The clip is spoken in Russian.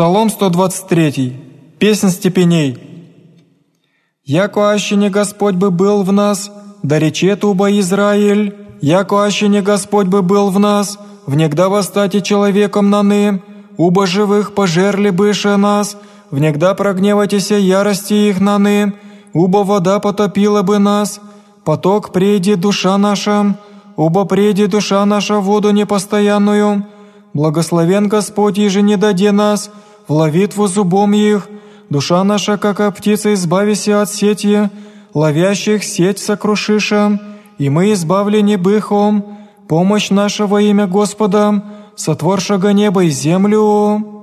Псалом 123. Песнь степеней. «Яко аще не Господь бы был в нас, да речет уба Израиль, яко аще не Господь бы был в нас, внегда восстати человеком наны, уба живых пожерли быше нас, внегда прогневайтеся ярости их наны, уба вода потопила бы нас, поток преди душа наша, уба преди душа наша воду непостоянную, Благословен Господь, еже не даде нас, ловитву зубом их, душа наша, как птица, избавися от сети, ловящих сеть сокрушиша, и мы избавлены быхом, помощь наша во имя Господа, сотворшего небо и землю».